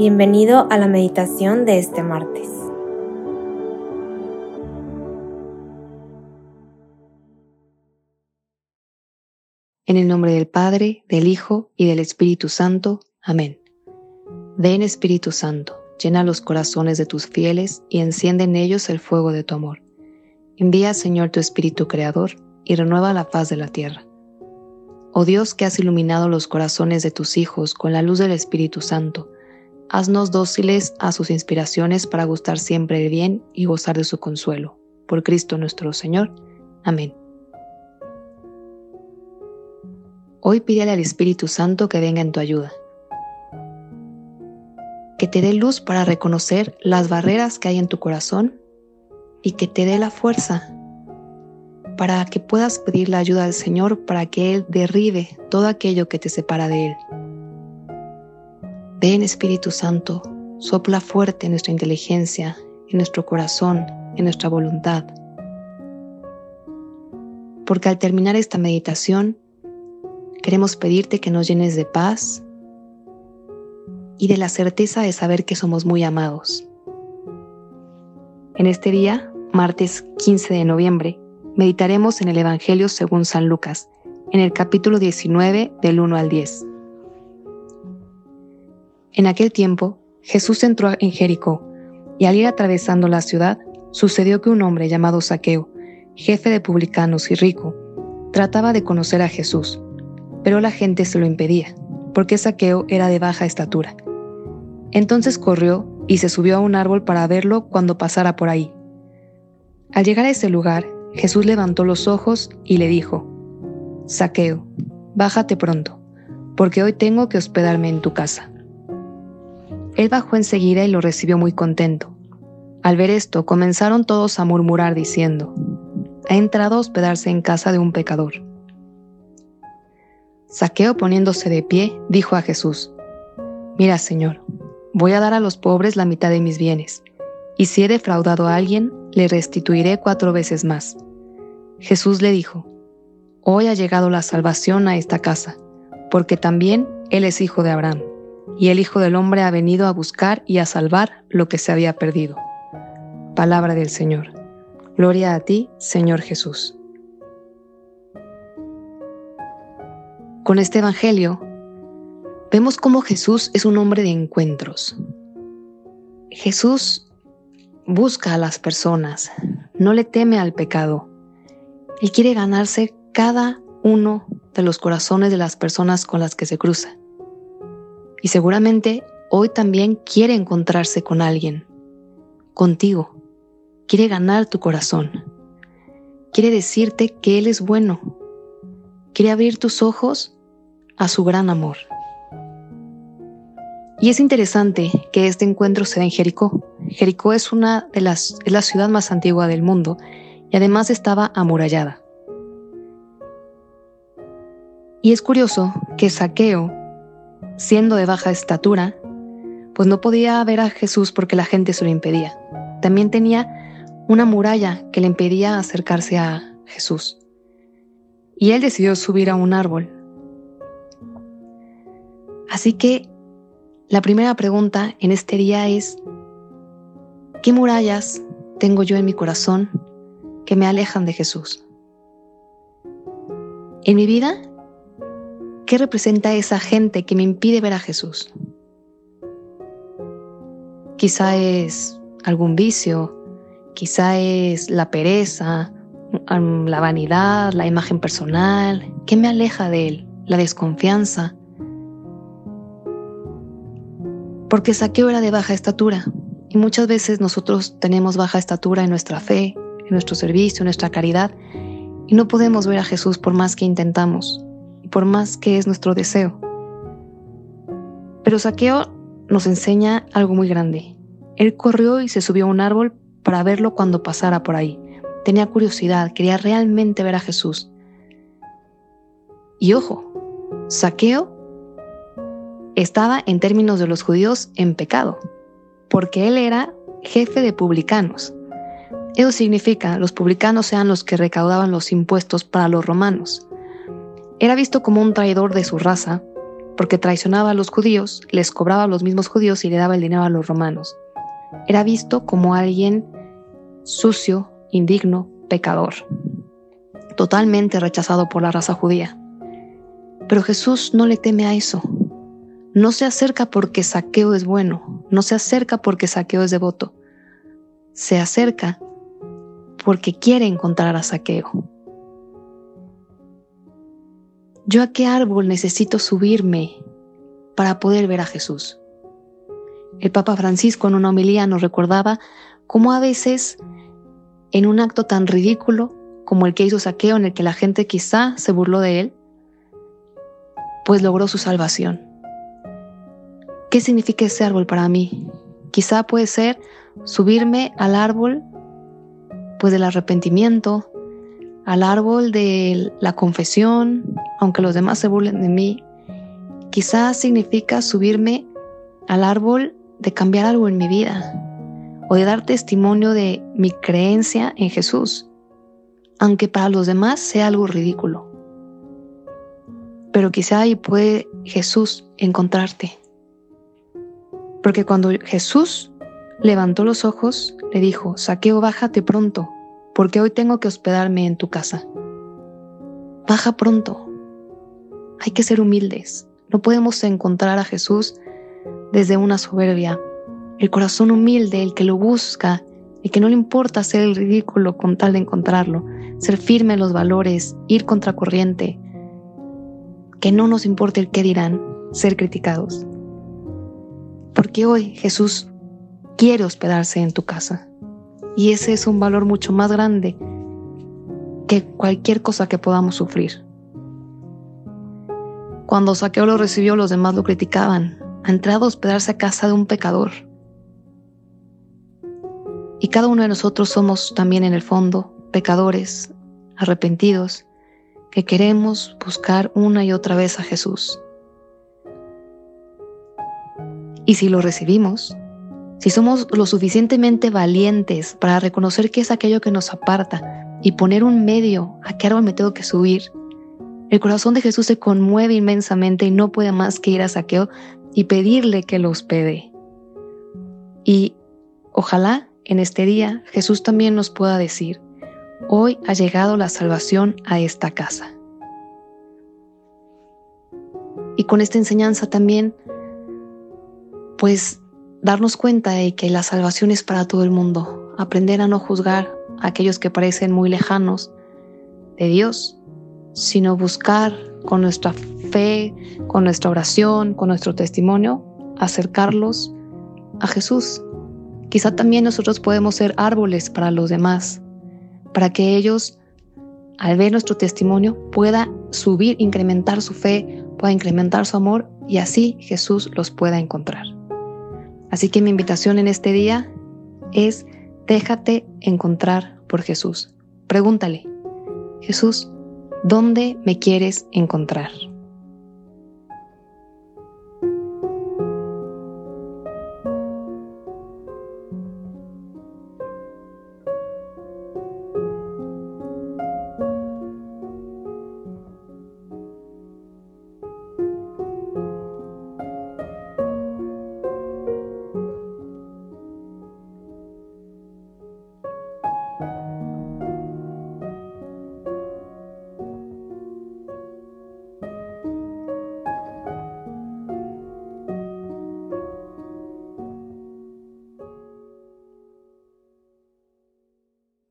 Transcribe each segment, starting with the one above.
Bienvenido a la meditación de este martes. En el nombre del Padre, del Hijo y del Espíritu Santo. Amén. Ven Espíritu Santo, llena los corazones de tus fieles y enciende en ellos el fuego de tu amor. Envía, Señor, tu Espíritu Creador y renueva la paz de la tierra. Oh Dios que has iluminado los corazones de tus hijos con la luz del Espíritu Santo, haznos dóciles a sus inspiraciones para gustar siempre el bien y gozar de su consuelo. Por Cristo nuestro Señor. Amén. Hoy pídele al Espíritu Santo que venga en tu ayuda, que te dé luz para reconocer las barreras que hay en tu corazón y que te dé la fuerza para que puedas pedir la ayuda al Señor para que Él derribe todo aquello que te separa de Él. Ven Espíritu Santo, sopla fuerte en nuestra inteligencia, en nuestro corazón, en nuestra voluntad. Porque al terminar esta meditación, queremos pedirte que nos llenes de paz y de la certeza de saber que somos muy amados. En este día, martes 15 de noviembre, meditaremos en el Evangelio según San Lucas, en el capítulo 19 del 1 al 10. En aquel tiempo, Jesús entró en Jericó, y al ir atravesando la ciudad, sucedió que un hombre llamado Saqueo, jefe de publicanos y rico, trataba de conocer a Jesús, pero la gente se lo impedía, porque Saqueo era de baja estatura. Entonces corrió y se subió a un árbol para verlo cuando pasara por ahí. Al llegar a ese lugar, Jesús levantó los ojos y le dijo, Saqueo, bájate pronto, porque hoy tengo que hospedarme en tu casa. Él bajó enseguida y lo recibió muy contento. Al ver esto, comenzaron todos a murmurar diciendo, ha entrado a hospedarse en casa de un pecador. Saqueo poniéndose de pie, dijo a Jesús, Mira, Señor, voy a dar a los pobres la mitad de mis bienes, y si he defraudado a alguien, le restituiré cuatro veces más. Jesús le dijo, Hoy ha llegado la salvación a esta casa, porque también él es hijo de Abraham y el Hijo del Hombre ha venido a buscar y a salvar lo que se había perdido. Palabra del Señor. Gloria a ti, Señor Jesús. Con este Evangelio vemos cómo Jesús es un hombre de encuentros. Jesús busca a las personas, no le teme al pecado. Él quiere ganarse cada uno de los corazones de las personas con las que se cruza. Y seguramente hoy también quiere encontrarse con alguien, contigo. Quiere ganar tu corazón. Quiere decirte que Él es bueno. Quiere abrir tus ojos a su gran amor. Y es interesante que este encuentro se dé en Jericó. Jericó es una de las es la ciudad más antigua del mundo y además estaba amurallada. Y es curioso que Saqueo siendo de baja estatura, pues no podía ver a Jesús porque la gente se lo impedía. También tenía una muralla que le impedía acercarse a Jesús. Y él decidió subir a un árbol. Así que la primera pregunta en este día es, ¿qué murallas tengo yo en mi corazón que me alejan de Jesús? En mi vida ¿Qué representa esa gente que me impide ver a Jesús? Quizá es algún vicio, quizá es la pereza, la vanidad, la imagen personal. ¿Qué me aleja de Él? La desconfianza. Porque Saqueo era de baja estatura y muchas veces nosotros tenemos baja estatura en nuestra fe, en nuestro servicio, en nuestra caridad y no podemos ver a Jesús por más que intentamos por más que es nuestro deseo. Pero Saqueo nos enseña algo muy grande. Él corrió y se subió a un árbol para verlo cuando pasara por ahí. Tenía curiosidad, quería realmente ver a Jesús. Y ojo, Saqueo estaba en términos de los judíos en pecado, porque él era jefe de publicanos. Eso significa, los publicanos eran los que recaudaban los impuestos para los romanos. Era visto como un traidor de su raza porque traicionaba a los judíos, les cobraba a los mismos judíos y le daba el dinero a los romanos. Era visto como alguien sucio, indigno, pecador, totalmente rechazado por la raza judía. Pero Jesús no le teme a eso. No se acerca porque saqueo es bueno, no se acerca porque saqueo es devoto. Se acerca porque quiere encontrar a saqueo. ¿Yo a qué árbol necesito subirme para poder ver a Jesús? El Papa Francisco en una homilía nos recordaba cómo a veces en un acto tan ridículo como el que hizo Saqueo en el que la gente quizá se burló de él, pues logró su salvación. ¿Qué significa ese árbol para mí? Quizá puede ser subirme al árbol pues del arrepentimiento, al árbol de la confesión, aunque los demás se burlen de mí. Quizá significa subirme al árbol de cambiar algo en mi vida o de dar testimonio de mi creencia en Jesús, aunque para los demás sea algo ridículo. Pero quizá ahí puede Jesús encontrarte. Porque cuando Jesús levantó los ojos, le dijo, Saqueo, bájate pronto, porque hoy tengo que hospedarme en tu casa. Baja pronto. Hay que ser humildes. No podemos encontrar a Jesús desde una soberbia. El corazón humilde, el que lo busca, el que no le importa hacer el ridículo con tal de encontrarlo, ser firme en los valores, ir contracorriente, que no nos importe el qué dirán, ser criticados. Porque hoy Jesús quiere hospedarse en tu casa. Y ese es un valor mucho más grande que cualquier cosa que podamos sufrir. Cuando Saqueo lo recibió, los demás lo criticaban. Ha entrado a hospedarse a casa de un pecador. Y cada uno de nosotros somos también en el fondo pecadores, arrepentidos, que queremos buscar una y otra vez a Jesús. Y si lo recibimos, si somos lo suficientemente valientes para reconocer que es aquello que nos aparta y poner un medio a qué árbol me tengo que subir, el corazón de Jesús se conmueve inmensamente y no puede más que ir a Saqueo y pedirle que lo hospede. Y ojalá en este día Jesús también nos pueda decir, hoy ha llegado la salvación a esta casa. Y con esta enseñanza también, pues darnos cuenta de que la salvación es para todo el mundo, aprender a no juzgar a aquellos que parecen muy lejanos de Dios, sino buscar con nuestra fe, con nuestra oración, con nuestro testimonio, acercarlos a Jesús. Quizá también nosotros podemos ser árboles para los demás, para que ellos, al ver nuestro testimonio, pueda subir, incrementar su fe, pueda incrementar su amor y así Jesús los pueda encontrar. Así que mi invitación en este día es déjate encontrar por Jesús. Pregúntale, Jesús, ¿dónde me quieres encontrar?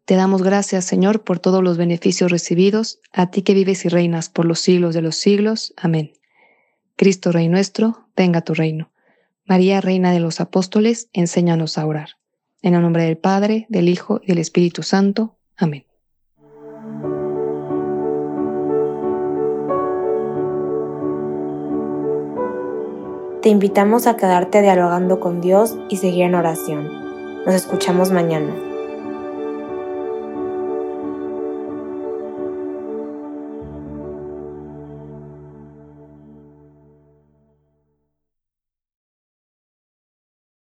Te damos gracias, Señor, por todos los beneficios recibidos, a ti que vives y reinas por los siglos de los siglos. Amén. Cristo Rey nuestro, venga tu reino. María, Reina de los Apóstoles, enséñanos a orar. En el nombre del Padre, del Hijo y del Espíritu Santo. Amén. Te invitamos a quedarte dialogando con Dios y seguir en oración. Nos escuchamos mañana.